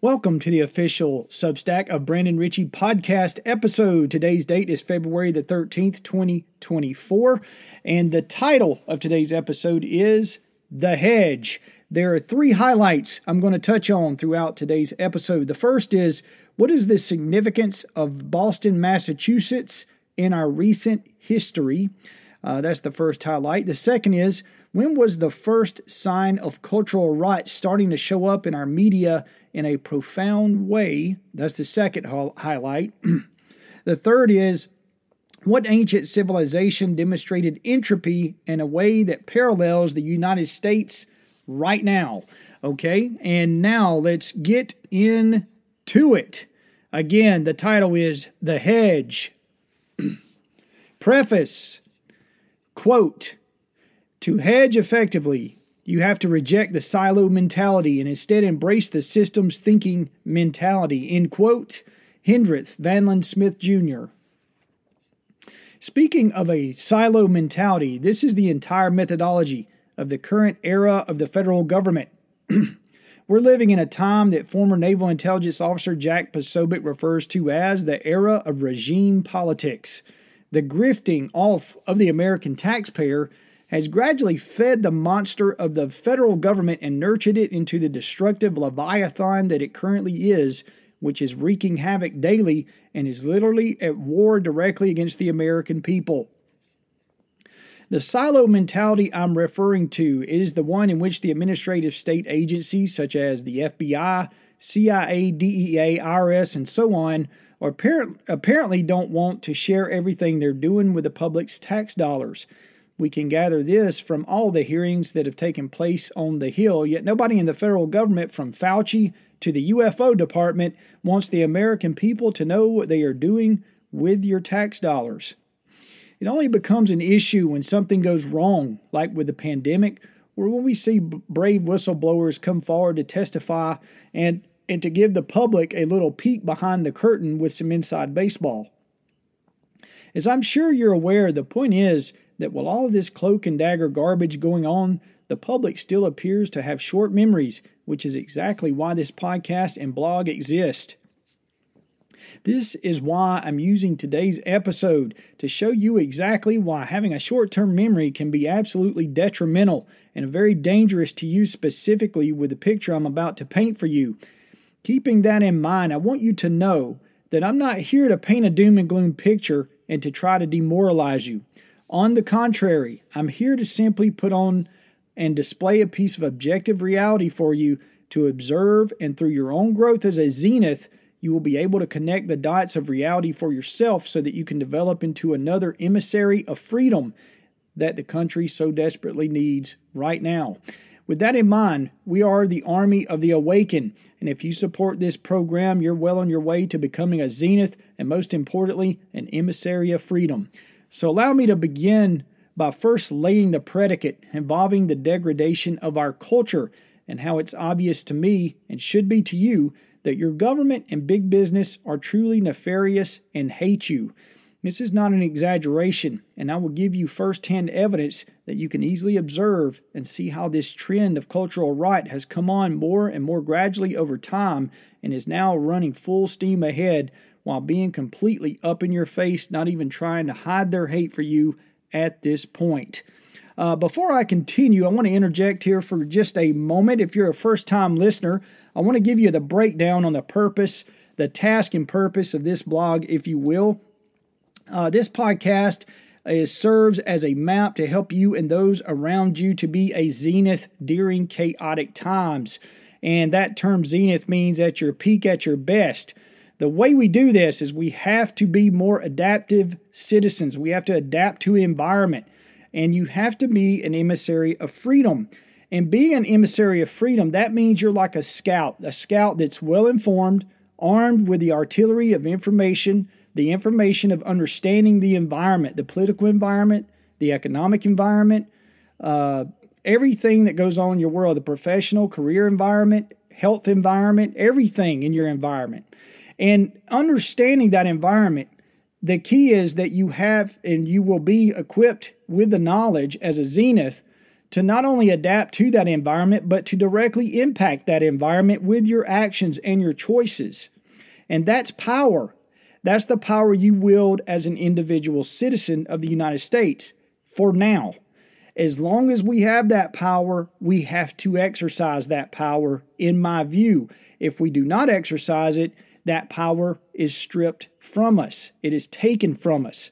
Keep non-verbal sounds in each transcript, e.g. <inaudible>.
Welcome to the official Substack of Brandon Richey podcast episode. Today's date is February the 13th, 2024, and the title of today's episode is The Hedge. There are three highlights I'm going to touch on throughout today's episode. The first is what is the significance of Boston, Massachusetts in our recent history? Uh, that's the first highlight. The second is when was the first sign of cultural rot starting to show up in our media in a profound way? That's the second highlight. <clears throat> the third is what ancient civilization demonstrated entropy in a way that parallels the United States right now? Okay, and now let's get into it. Again, the title is The Hedge. <clears throat> Preface Quote To hedge effectively, you have to reject the silo mentality and instead embrace the systems thinking mentality. End quote. Hendrith Vanlon Smith Jr. Speaking of a silo mentality, this is the entire methodology of the current era of the federal government. <clears throat> We're living in a time that former Naval Intelligence Officer Jack Posobiec refers to as the era of regime politics. The grifting off of the American taxpayer has gradually fed the monster of the federal government and nurtured it into the destructive leviathan that it currently is, which is wreaking havoc daily and is literally at war directly against the American people. The silo mentality I'm referring to is the one in which the administrative state agencies, such as the FBI, CIA, DEA, IRS, and so on, apparently don't want to share everything they're doing with the public's tax dollars. We can gather this from all the hearings that have taken place on the Hill, yet nobody in the federal government, from Fauci to the UFO department, wants the American people to know what they are doing with your tax dollars. It only becomes an issue when something goes wrong, like with the pandemic, or when we see brave whistleblowers come forward to testify and and to give the public a little peek behind the curtain with some inside baseball. As I'm sure you're aware, the point is that while all of this cloak and dagger garbage going on, the public still appears to have short memories, which is exactly why this podcast and blog exist. This is why I'm using today's episode to show you exactly why having a short term memory can be absolutely detrimental and very dangerous to you specifically with the picture I'm about to paint for you. Keeping that in mind, I want you to know that I'm not here to paint a doom and gloom picture and to try to demoralize you. On the contrary, I'm here to simply put on and display a piece of objective reality for you to observe, and through your own growth as a zenith, you will be able to connect the dots of reality for yourself so that you can develop into another emissary of freedom that the country so desperately needs right now. With that in mind, we are the Army of the Awakened. And if you support this program, you're well on your way to becoming a zenith and, most importantly, an emissary of freedom. So, allow me to begin by first laying the predicate involving the degradation of our culture and how it's obvious to me and should be to you that your government and big business are truly nefarious and hate you. This is not an exaggeration, and I will give you first hand evidence that you can easily observe and see how this trend of cultural rot has come on more and more gradually over time and is now running full steam ahead while being completely up in your face, not even trying to hide their hate for you at this point. Uh, before I continue, I want to interject here for just a moment. If you're a first time listener, I want to give you the breakdown on the purpose, the task and purpose of this blog, if you will. Uh, this podcast is, serves as a map to help you and those around you to be a zenith during chaotic times. And that term zenith means at your peak, at your best. The way we do this is we have to be more adaptive citizens. We have to adapt to environment. And you have to be an emissary of freedom. And being an emissary of freedom, that means you're like a scout, a scout that's well informed, armed with the artillery of information the information of understanding the environment, the political environment, the economic environment, uh, everything that goes on in your world, the professional, career environment, health environment, everything in your environment. And understanding that environment, the key is that you have and you will be equipped with the knowledge as a zenith to not only adapt to that environment, but to directly impact that environment with your actions and your choices. And that's power. That's the power you wield as an individual citizen of the United States for now. As long as we have that power, we have to exercise that power, in my view. If we do not exercise it, that power is stripped from us, it is taken from us.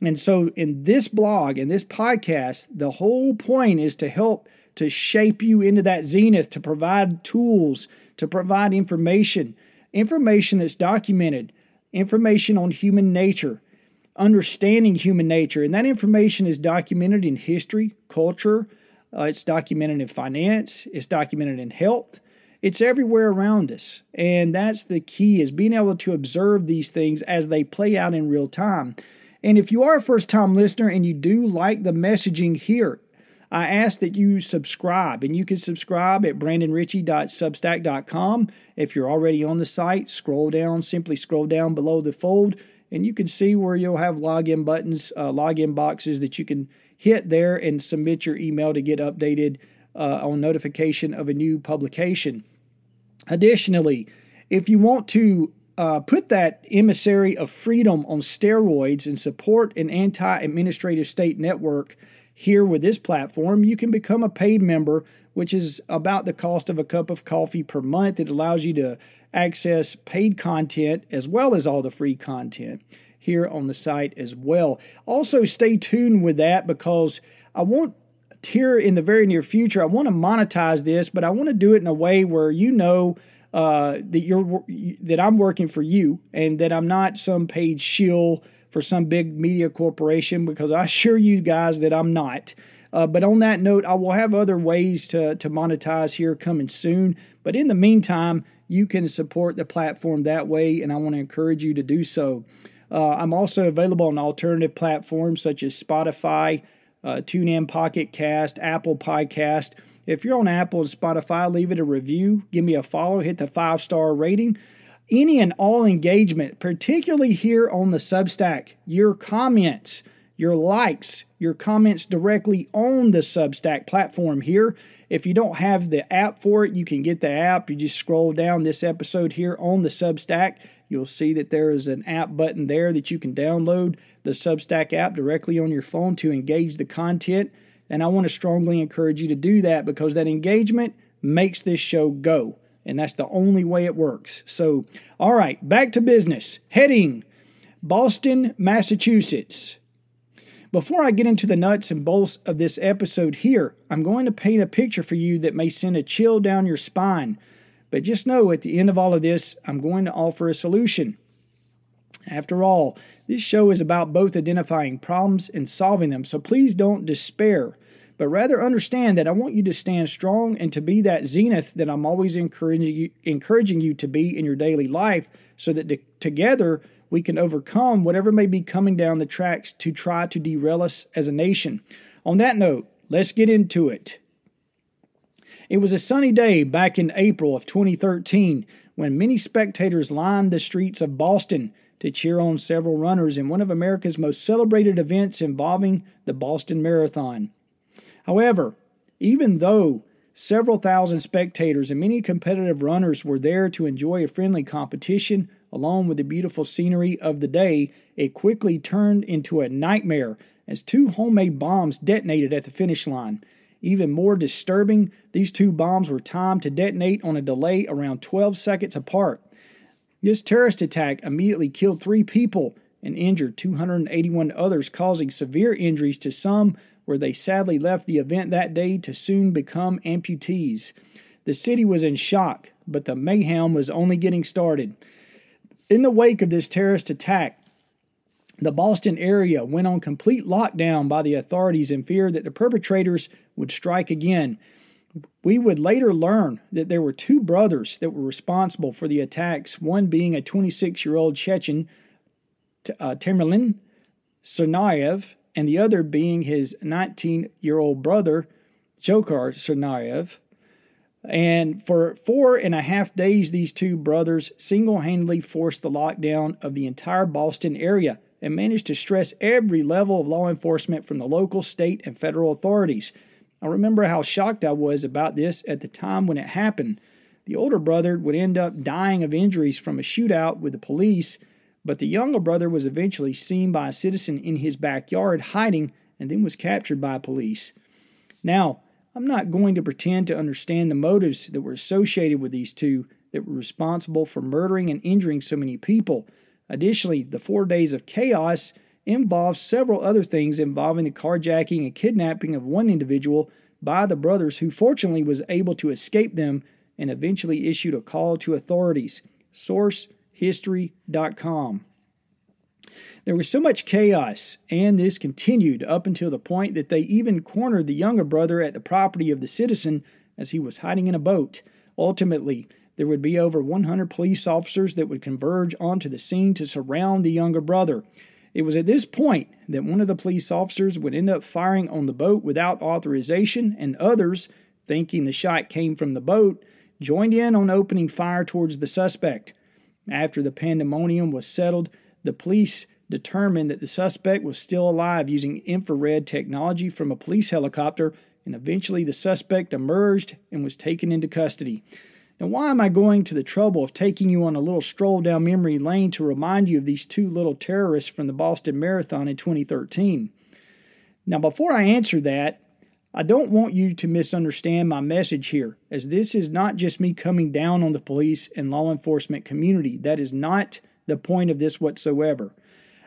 And so, in this blog, in this podcast, the whole point is to help to shape you into that zenith, to provide tools, to provide information, information that's documented, information on human nature, understanding human nature. And that information is documented in history, culture, uh, it's documented in finance, it's documented in health. It's everywhere around us. And that's the key is being able to observe these things as they play out in real time. And if you are a first time listener and you do like the messaging here, I ask that you subscribe, and you can subscribe at brandonrichey.substack.com. If you're already on the site, scroll down, simply scroll down below the fold, and you can see where you'll have login buttons, uh, login boxes that you can hit there and submit your email to get updated uh, on notification of a new publication. Additionally, if you want to uh, put that emissary of freedom on steroids and support an anti administrative state network here with this platform, you can become a paid member, which is about the cost of a cup of coffee per month. It allows you to access paid content as well as all the free content here on the site as well. Also, stay tuned with that because I want here in the very near future, I want to monetize this, but I want to do it in a way where you know uh, that you're that I'm working for you and that I'm not some paid shill for some big media corporation because I <laughs> assure you guys that I'm not. Uh, but on that note, I will have other ways to, to monetize here coming soon. But in the meantime, you can support the platform that way, and I want to encourage you to do so. Uh, I'm also available on alternative platforms such as Spotify, uh, TuneIn, Pocket Cast, Apple Podcast. If you're on Apple and Spotify, leave it a review, give me a follow, hit the five star rating. Any and all engagement, particularly here on the Substack, your comments, your likes, your comments directly on the Substack platform here. If you don't have the app for it, you can get the app. You just scroll down this episode here on the Substack. You'll see that there is an app button there that you can download the Substack app directly on your phone to engage the content. And I want to strongly encourage you to do that because that engagement makes this show go. And that's the only way it works. So, all right, back to business. Heading Boston, Massachusetts. Before I get into the nuts and bolts of this episode here, I'm going to paint a picture for you that may send a chill down your spine. But just know at the end of all of this, I'm going to offer a solution. After all, this show is about both identifying problems and solving them, so please don't despair, but rather understand that I want you to stand strong and to be that zenith that I'm always encouraging you, encouraging you to be in your daily life so that to, together we can overcome whatever may be coming down the tracks to try to derail us as a nation. On that note, let's get into it. It was a sunny day back in April of 2013 when many spectators lined the streets of Boston to cheer on several runners in one of America's most celebrated events involving the Boston Marathon. However, even though several thousand spectators and many competitive runners were there to enjoy a friendly competition along with the beautiful scenery of the day, it quickly turned into a nightmare as two homemade bombs detonated at the finish line. Even more disturbing, these two bombs were timed to detonate on a delay around 12 seconds apart. This terrorist attack immediately killed three people and injured 281 others, causing severe injuries to some where they sadly left the event that day to soon become amputees. The city was in shock, but the mayhem was only getting started. In the wake of this terrorist attack, the Boston area went on complete lockdown by the authorities in fear that the perpetrators would strike again. We would later learn that there were two brothers that were responsible for the attacks, one being a 26 year old Chechen, uh, Tamerlan Tsarnaev, and the other being his 19 year old brother, Dzhokhar Tsarnaev. And for four and a half days, these two brothers single handedly forced the lockdown of the entire Boston area and managed to stress every level of law enforcement from the local, state, and federal authorities. I remember how shocked I was about this at the time when it happened. The older brother would end up dying of injuries from a shootout with the police, but the younger brother was eventually seen by a citizen in his backyard hiding and then was captured by police. Now, I'm not going to pretend to understand the motives that were associated with these two that were responsible for murdering and injuring so many people. Additionally, the four days of chaos involved several other things involving the carjacking and kidnapping of one individual by the brothers, who fortunately was able to escape them and eventually issued a call to authorities. Source history.com. There was so much chaos, and this continued up until the point that they even cornered the younger brother at the property of the citizen as he was hiding in a boat. Ultimately, there would be over 100 police officers that would converge onto the scene to surround the younger brother. It was at this point that one of the police officers would end up firing on the boat without authorization, and others, thinking the shot came from the boat, joined in on opening fire towards the suspect. After the pandemonium was settled, the police determined that the suspect was still alive using infrared technology from a police helicopter, and eventually the suspect emerged and was taken into custody. Now, why am I going to the trouble of taking you on a little stroll down memory lane to remind you of these two little terrorists from the Boston Marathon in 2013? Now, before I answer that, I don't want you to misunderstand my message here, as this is not just me coming down on the police and law enforcement community. That is not the point of this whatsoever.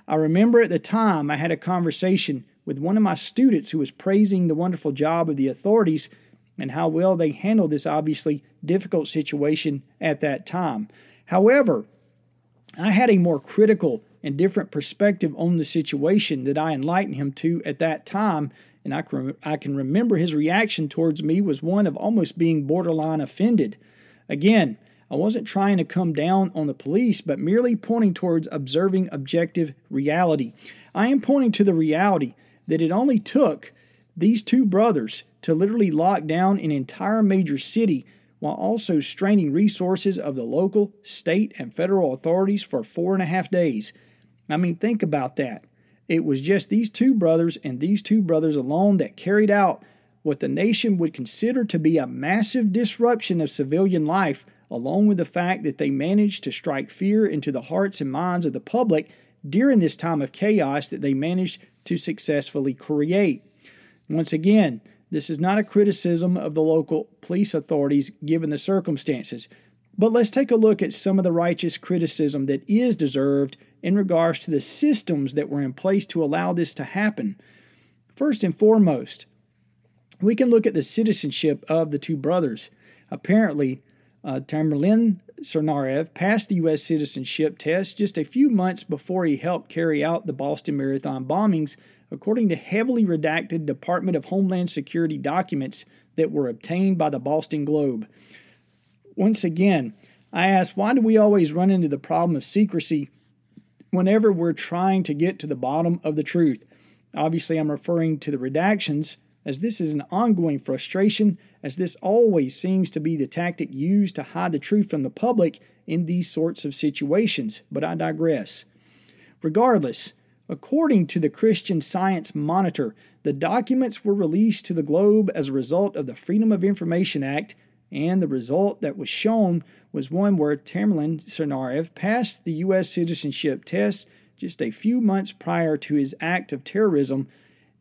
I remember at the time I had a conversation with one of my students who was praising the wonderful job of the authorities and how well they handled this obviously difficult situation at that time. However, I had a more critical and different perspective on the situation that I enlightened him to at that time, and I can, I can remember his reaction towards me was one of almost being borderline offended. Again, I wasn't trying to come down on the police, but merely pointing towards observing objective reality. I am pointing to the reality that it only took these two brothers to literally lock down an entire major city while also straining resources of the local, state, and federal authorities for four and a half days. I mean, think about that. It was just these two brothers and these two brothers alone that carried out what the nation would consider to be a massive disruption of civilian life, along with the fact that they managed to strike fear into the hearts and minds of the public during this time of chaos that they managed to successfully create. Once again, this is not a criticism of the local police authorities given the circumstances, but let's take a look at some of the righteous criticism that is deserved in regards to the systems that were in place to allow this to happen. First and foremost, we can look at the citizenship of the two brothers. Apparently, uh, Tamerlan Tsarnaev passed the U.S. citizenship test just a few months before he helped carry out the Boston Marathon bombings according to heavily redacted Department of Homeland Security documents that were obtained by the Boston Globe. Once again, I ask why do we always run into the problem of secrecy whenever we're trying to get to the bottom of the truth? Obviously, I'm referring to the redactions, as this is an ongoing frustration, as this always seems to be the tactic used to hide the truth from the public in these sorts of situations. But I digress. Regardless, According to the Christian Science Monitor, the documents were released to the globe as a result of the Freedom of Information Act, and the result that was shown was one where Tamerlan Tsarnaev passed the U.S. citizenship test just a few months prior to his act of terrorism,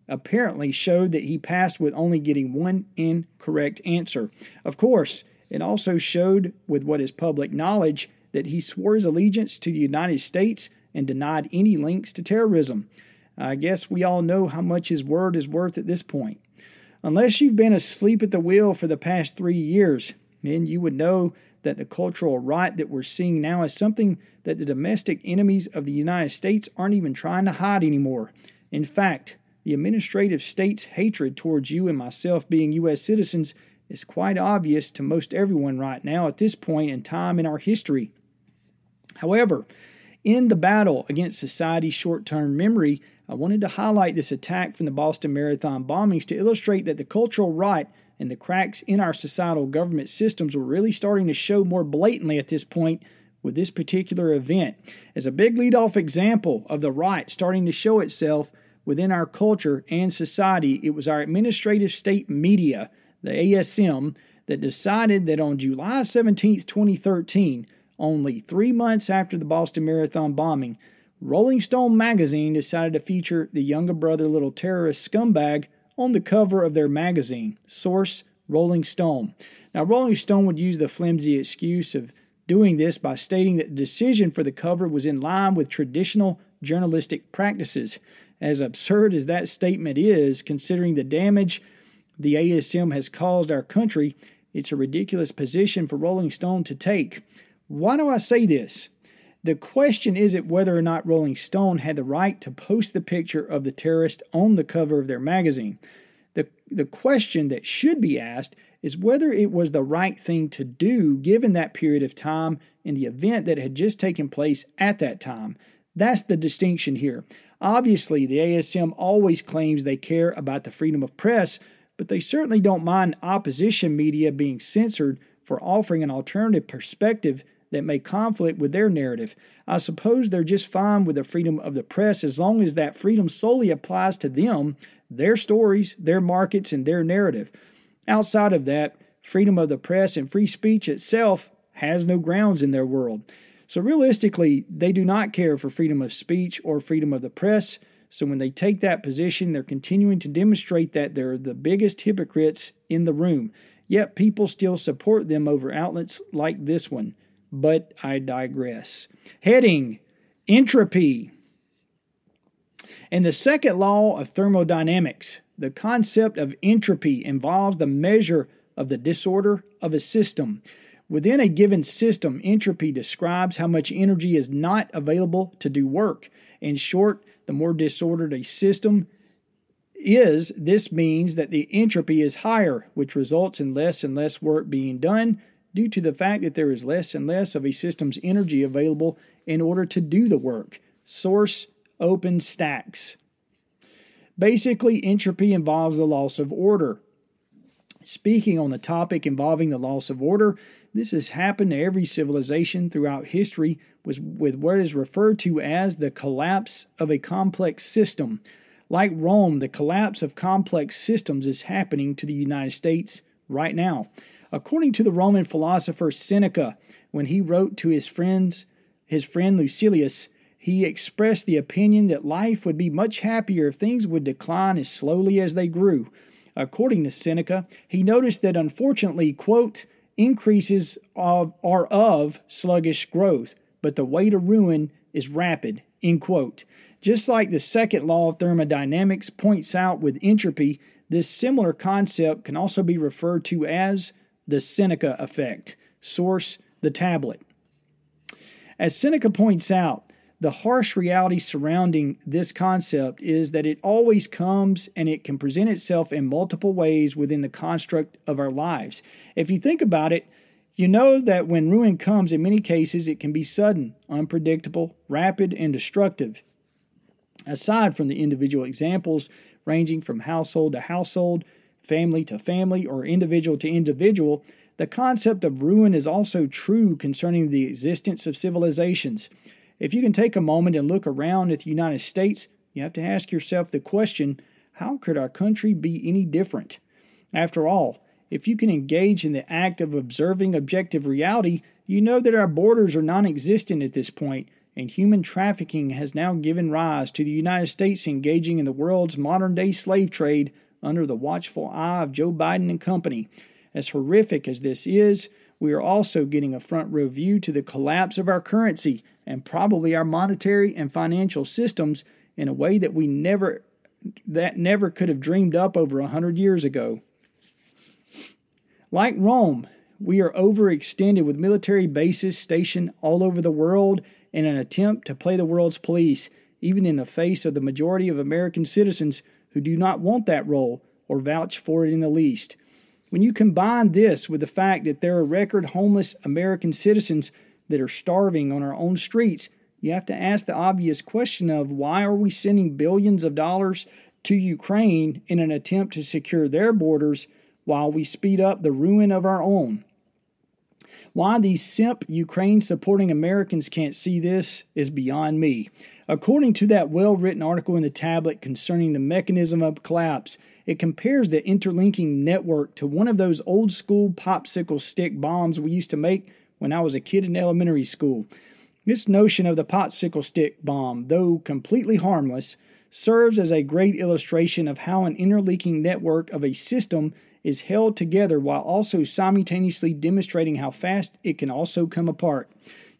apparently showed that he passed with only getting one incorrect answer. Of course, it also showed, with what is public knowledge, that he swore his allegiance to the United States and denied any links to terrorism. I guess we all know how much his word is worth at this point. Unless you've been asleep at the wheel for the past three years, then you would know that the cultural right that we're seeing now is something that the domestic enemies of the United States aren't even trying to hide anymore. In fact, the administrative state's hatred towards you and myself being U.S. citizens is quite obvious to most everyone right now at this point in time in our history. However, in the battle against society's short term memory, I wanted to highlight this attack from the Boston Marathon bombings to illustrate that the cultural right and the cracks in our societal government systems were really starting to show more blatantly at this point with this particular event. As a big lead off example of the right starting to show itself within our culture and society, it was our administrative state media, the ASM, that decided that on July 17, 2013, only three months after the Boston Marathon bombing, Rolling Stone magazine decided to feature the younger brother little terrorist scumbag on the cover of their magazine. Source Rolling Stone. Now, Rolling Stone would use the flimsy excuse of doing this by stating that the decision for the cover was in line with traditional journalistic practices. As absurd as that statement is, considering the damage the ASM has caused our country, it's a ridiculous position for Rolling Stone to take. Why do I say this? The question isn't whether or not Rolling Stone had the right to post the picture of the terrorist on the cover of their magazine. The, the question that should be asked is whether it was the right thing to do given that period of time and the event that had just taken place at that time. That's the distinction here. Obviously, the ASM always claims they care about the freedom of press, but they certainly don't mind opposition media being censored for offering an alternative perspective that may conflict with their narrative. I suppose they're just fine with the freedom of the press as long as that freedom solely applies to them, their stories, their markets, and their narrative. Outside of that, freedom of the press and free speech itself has no grounds in their world. So, realistically, they do not care for freedom of speech or freedom of the press. So, when they take that position, they're continuing to demonstrate that they're the biggest hypocrites in the room. Yet, people still support them over outlets like this one. But I digress. Heading Entropy. In the second law of thermodynamics, the concept of entropy involves the measure of the disorder of a system. Within a given system, entropy describes how much energy is not available to do work. In short, the more disordered a system is, this means that the entropy is higher, which results in less and less work being done due to the fact that there is less and less of a system's energy available in order to do the work. Source OpenStax. Basically, entropy involves the loss of order. Speaking on the topic involving the loss of order, this has happened to every civilization throughout history with what is referred to as the collapse of a complex system. Like Rome, the collapse of complex systems is happening to the United States right now. According to the Roman philosopher Seneca, when he wrote to his friends, his friend Lucilius, he expressed the opinion that life would be much happier if things would decline as slowly as they grew. According to Seneca, he noticed that unfortunately, quote, increases of, are of sluggish growth, but the way to ruin is rapid, end quote. Just like the second law of thermodynamics points out with entropy, this similar concept can also be referred to as the Seneca effect. Source The Tablet. As Seneca points out, the harsh reality surrounding this concept is that it always comes and it can present itself in multiple ways within the construct of our lives. If you think about it, you know that when ruin comes, in many cases, it can be sudden, unpredictable, rapid, and destructive. Aside from the individual examples ranging from household to household, family to family, or individual to individual, the concept of ruin is also true concerning the existence of civilizations. If you can take a moment and look around at the United States, you have to ask yourself the question how could our country be any different? After all, if you can engage in the act of observing objective reality, you know that our borders are non existent at this point, and human trafficking has now given rise to the United States engaging in the world's modern day slave trade under the watchful eye of Joe Biden and company. As horrific as this is, we are also getting a front row view to the collapse of our currency and probably our monetary and financial systems in a way that we never that never could have dreamed up over a hundred years ago. Like Rome, we are overextended with military bases stationed all over the world in an attempt to play the world's police, even in the face of the majority of American citizens who do not want that role or vouch for it in the least. When you combine this with the fact that there are record homeless American citizens that are starving on our own streets, you have to ask the obvious question of why are we sending billions of dollars to Ukraine in an attempt to secure their borders while we speed up the ruin of our own? Why these simp Ukraine supporting Americans can't see this is beyond me. According to that well written article in the tablet concerning the mechanism of collapse, it compares the interlinking network to one of those old school popsicle stick bombs we used to make when I was a kid in elementary school. This notion of the popsicle stick bomb, though completely harmless, serves as a great illustration of how an interlinking network of a system is held together while also simultaneously demonstrating how fast it can also come apart.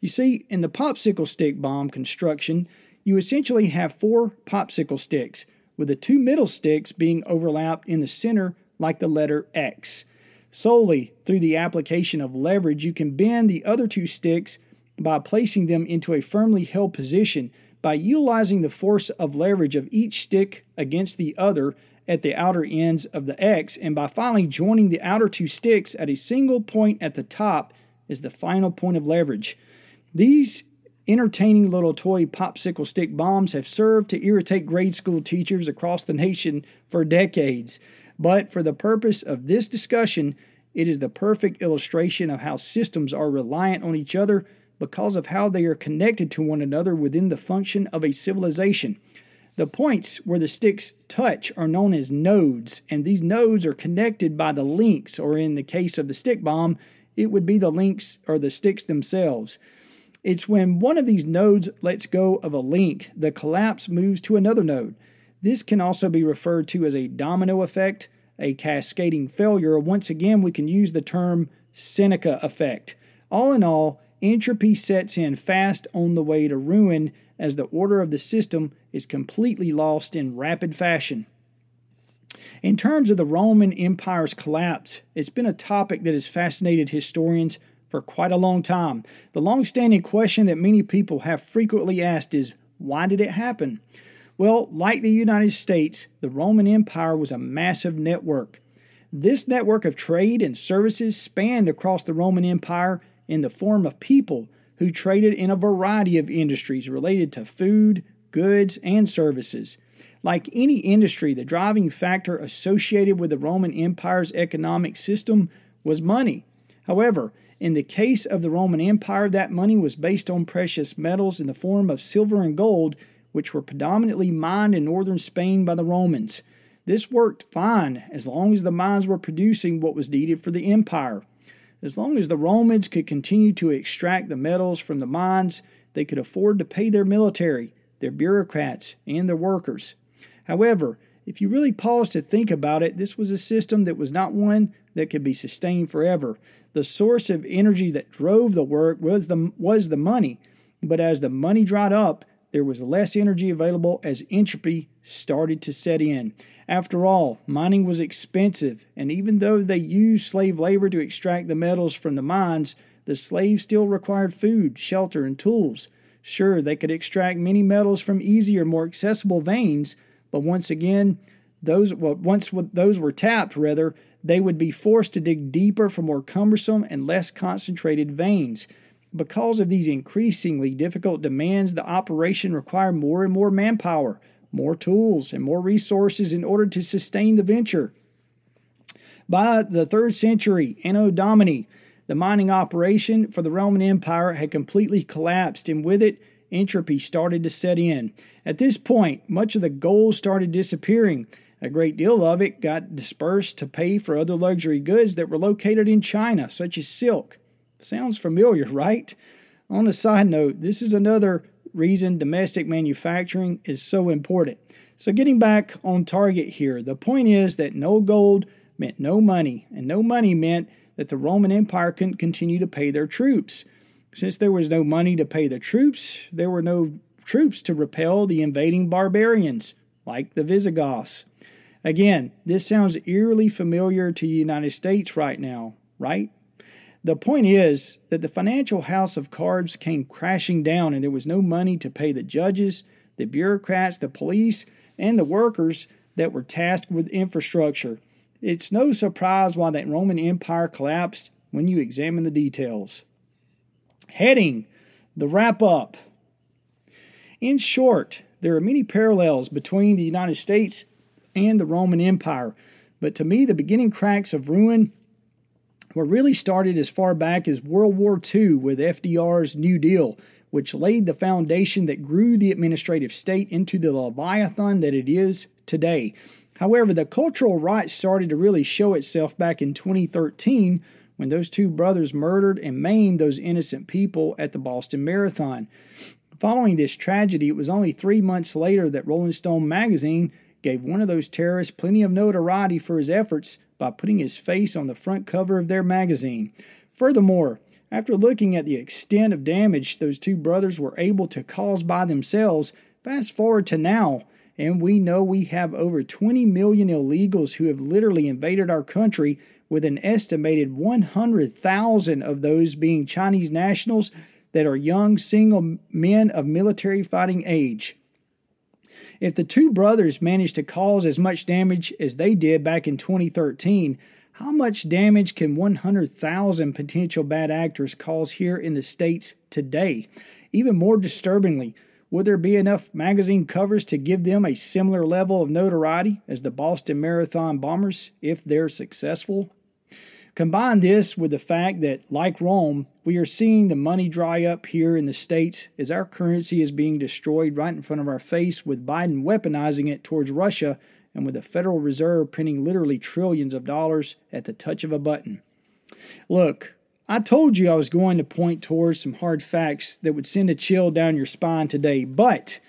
You see, in the popsicle stick bomb construction, you essentially have four popsicle sticks, with the two middle sticks being overlapped in the center like the letter X. Solely through the application of leverage, you can bend the other two sticks by placing them into a firmly held position by utilizing the force of leverage of each stick against the other at the outer ends of the X, and by finally joining the outer two sticks at a single point at the top is the final point of leverage. These entertaining little toy popsicle stick bombs have served to irritate grade school teachers across the nation for decades. But for the purpose of this discussion, it is the perfect illustration of how systems are reliant on each other because of how they are connected to one another within the function of a civilization. The points where the sticks touch are known as nodes, and these nodes are connected by the links, or in the case of the stick bomb, it would be the links or the sticks themselves. It's when one of these nodes lets go of a link, the collapse moves to another node. This can also be referred to as a domino effect, a cascading failure, once again, we can use the term Seneca effect. All in all, entropy sets in fast on the way to ruin as the order of the system is completely lost in rapid fashion. In terms of the Roman Empire's collapse, it's been a topic that has fascinated historians for quite a long time. The long standing question that many people have frequently asked is why did it happen? Well, like the United States, the Roman Empire was a massive network. This network of trade and services spanned across the Roman Empire in the form of people who traded in a variety of industries related to food, goods, and services. Like any industry, the driving factor associated with the Roman Empire's economic system was money. However, in the case of the Roman Empire, that money was based on precious metals in the form of silver and gold, which were predominantly mined in northern Spain by the Romans. This worked fine as long as the mines were producing what was needed for the empire. As long as the Romans could continue to extract the metals from the mines, they could afford to pay their military, their bureaucrats, and their workers. However, if you really pause to think about it, this was a system that was not one that could be sustained forever. The source of energy that drove the work was the, was the money, but as the money dried up, there was less energy available as entropy started to set in. After all, mining was expensive, and even though they used slave labor to extract the metals from the mines, the slaves still required food, shelter, and tools. Sure, they could extract many metals from easier, more accessible veins, but once again, those well, once those were tapped, rather, they would be forced to dig deeper for more cumbersome and less concentrated veins. Because of these increasingly difficult demands, the operation required more and more manpower, more tools, and more resources in order to sustain the venture. By the third century, Anno Domini, the mining operation for the Roman Empire had completely collapsed, and with it, entropy started to set in. At this point, much of the gold started disappearing. A great deal of it got dispersed to pay for other luxury goods that were located in China, such as silk. Sounds familiar, right? On a side note, this is another reason domestic manufacturing is so important. So, getting back on target here, the point is that no gold meant no money, and no money meant that the Roman Empire couldn't continue to pay their troops. Since there was no money to pay the troops, there were no troops to repel the invading barbarians, like the Visigoths. Again, this sounds eerily familiar to the United States right now, right? The point is that the financial house of cards came crashing down and there was no money to pay the judges, the bureaucrats, the police, and the workers that were tasked with infrastructure. It's no surprise why that Roman Empire collapsed when you examine the details. Heading The Wrap Up. In short, there are many parallels between the United States and the Roman Empire, but to me, the beginning cracks of ruin were really started as far back as World War II with FDR's New Deal, which laid the foundation that grew the administrative state into the leviathan that it is today. However, the cultural right started to really show itself back in 2013 when those two brothers murdered and maimed those innocent people at the Boston Marathon. Following this tragedy, it was only three months later that Rolling Stone magazine gave one of those terrorists plenty of notoriety for his efforts by putting his face on the front cover of their magazine. Furthermore, after looking at the extent of damage those two brothers were able to cause by themselves, fast forward to now, and we know we have over 20 million illegals who have literally invaded our country, with an estimated 100,000 of those being Chinese nationals that are young single men of military fighting age. If the two brothers managed to cause as much damage as they did back in 2013, how much damage can 100,000 potential bad actors cause here in the States today? Even more disturbingly, would there be enough magazine covers to give them a similar level of notoriety as the Boston Marathon bombers if they're successful? Combine this with the fact that, like Rome, we are seeing the money dry up here in the States as our currency is being destroyed right in front of our face, with Biden weaponizing it towards Russia and with the Federal Reserve printing literally trillions of dollars at the touch of a button. Look, I told you I was going to point towards some hard facts that would send a chill down your spine today, but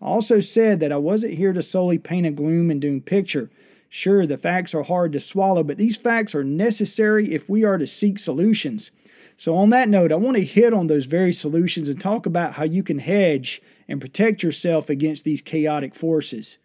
I also said that I wasn't here to solely paint a gloom and doom picture. Sure, the facts are hard to swallow, but these facts are necessary if we are to seek solutions. So, on that note, I want to hit on those very solutions and talk about how you can hedge and protect yourself against these chaotic forces.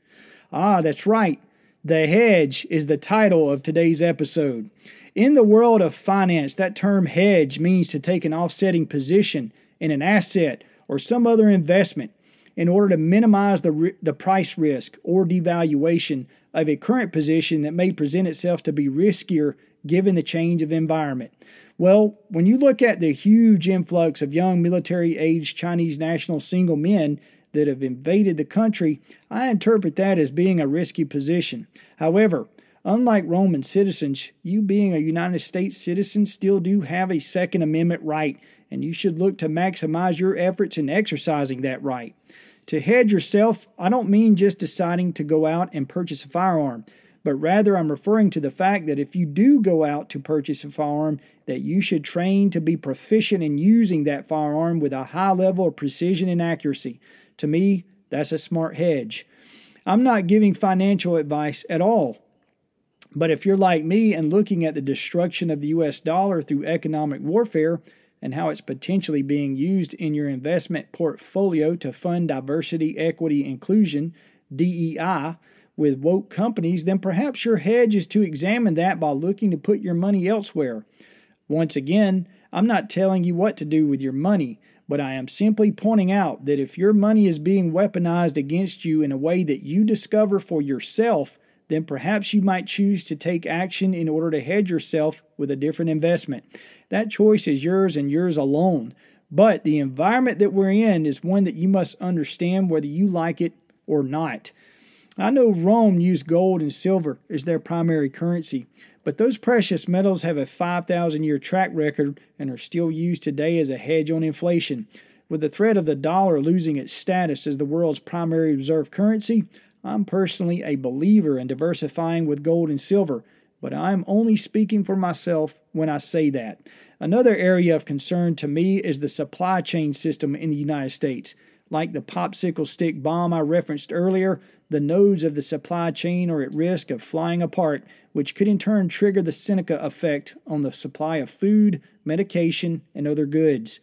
Ah, that's right. The hedge is the title of today's episode. In the world of finance, that term hedge means to take an offsetting position in an asset or some other investment in order to minimize the, the price risk or devaluation of a current position that may present itself to be riskier given the change of environment. Well, when you look at the huge influx of young military aged Chinese national single men that have invaded the country, I interpret that as being a risky position. However, unlike Roman citizens, you being a United States citizen still do have a Second Amendment right, and you should look to maximize your efforts in exercising that right. To hedge yourself, I don't mean just deciding to go out and purchase a firearm, but rather I'm referring to the fact that if you do go out to purchase a firearm, that you should train to be proficient in using that firearm with a high level of precision and accuracy. To me, that's a smart hedge. I'm not giving financial advice at all. But if you're like me and looking at the destruction of the US dollar through economic warfare, and how it's potentially being used in your investment portfolio to fund diversity, equity, inclusion, DEI, with woke companies, then perhaps your hedge is to examine that by looking to put your money elsewhere. Once again, I'm not telling you what to do with your money, but I am simply pointing out that if your money is being weaponized against you in a way that you discover for yourself, then perhaps you might choose to take action in order to hedge yourself with a different investment. That choice is yours and yours alone. But the environment that we're in is one that you must understand whether you like it or not. I know Rome used gold and silver as their primary currency, but those precious metals have a 5,000 year track record and are still used today as a hedge on inflation. With the threat of the dollar losing its status as the world's primary reserve currency, I'm personally a believer in diversifying with gold and silver, but I'm only speaking for myself when I say that. Another area of concern to me is the supply chain system in the United States. Like the popsicle stick bomb I referenced earlier, the nodes of the supply chain are at risk of flying apart, which could in turn trigger the Seneca effect on the supply of food, medication, and other goods.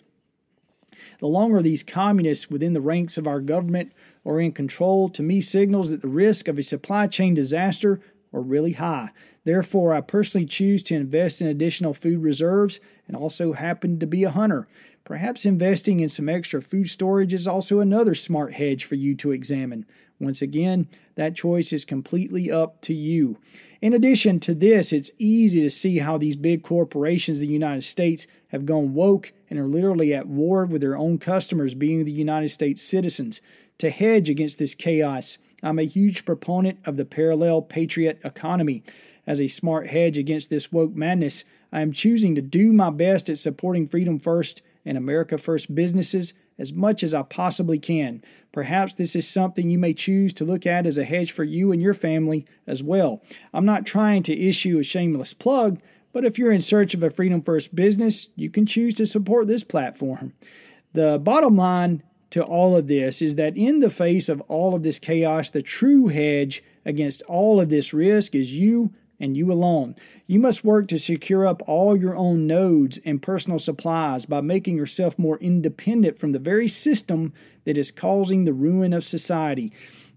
The longer these communists within the ranks of our government are in control, to me signals that the risk of a supply chain disaster are really high. Therefore, I personally choose to invest in additional food reserves and also happen to be a hunter. Perhaps investing in some extra food storage is also another smart hedge for you to examine. Once again, that choice is completely up to you. In addition to this, it's easy to see how these big corporations in the United States have gone woke and are literally at war with their own customers, being the United States citizens. To hedge against this chaos, I'm a huge proponent of the parallel patriot economy. as a smart hedge against this woke madness, I am choosing to do my best at supporting Freedom First and America First businesses as much as I possibly can. Perhaps this is something you may choose to look at as a hedge for you and your family as well. I'm not trying to issue a shameless plug, but if you're in search of a Freedom First business, you can choose to support this platform. The bottom line to all of this is that in the face of all of this chaos, the true hedge against all of this risk is you and you alone. You must work to secure up all your own nodes and personal supplies by making yourself more independent from the very system that is causing the ruin of society.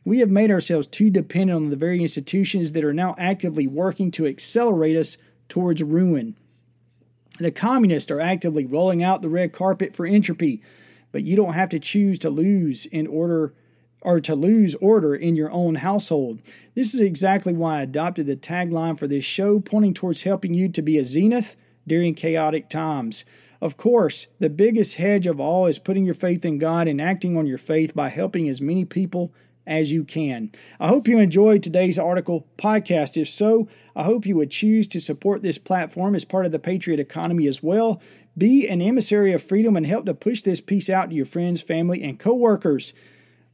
We have made ourselves too dependent on the very institutions that are now actively working to accelerate us towards ruin. The communists are actively rolling out the red carpet for entropy, but you don't have to choose to lose in order or to lose order in your own household. This is exactly why I adopted the tagline for this show, pointing towards helping you to be a zenith during chaotic times. Of course, the biggest hedge of all is putting your faith in God and acting on your faith by helping as many people as you can. I hope you enjoyed today's article podcast. If so, I hope you would choose to support this platform as part of the Patriot economy as well. Be an emissary of freedom and help to push this piece out to your friends, family, and coworkers.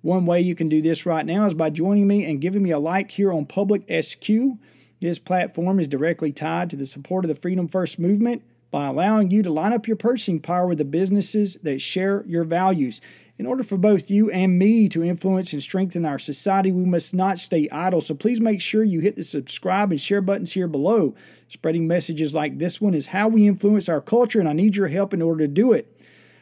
One way you can do this right now is by joining me and giving me a like here on Public SQ. This platform is directly tied to the support of the Freedom First movement by allowing you to line up your purchasing power with the businesses that share your values. In order for both you and me to influence and strengthen our society, we must not stay idle. So please make sure you hit the subscribe and share buttons here below. Spreading messages like this one is how we influence our culture, and I need your help in order to do it.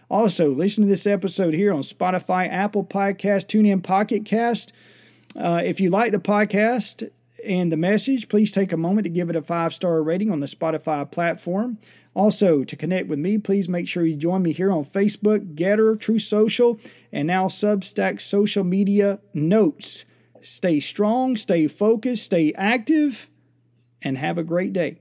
Also, listen to this episode here on Spotify, Apple Podcast, TuneIn, Pocket Cast. Uh, if you like the podcast and the message, please take a moment to give it a five star rating on the Spotify platform. Also, to connect with me, please make sure you join me here on Facebook, GETTR, Truth Social, and now Substack Social Media Notes. Stay strong, stay focused, stay active, and have a great day.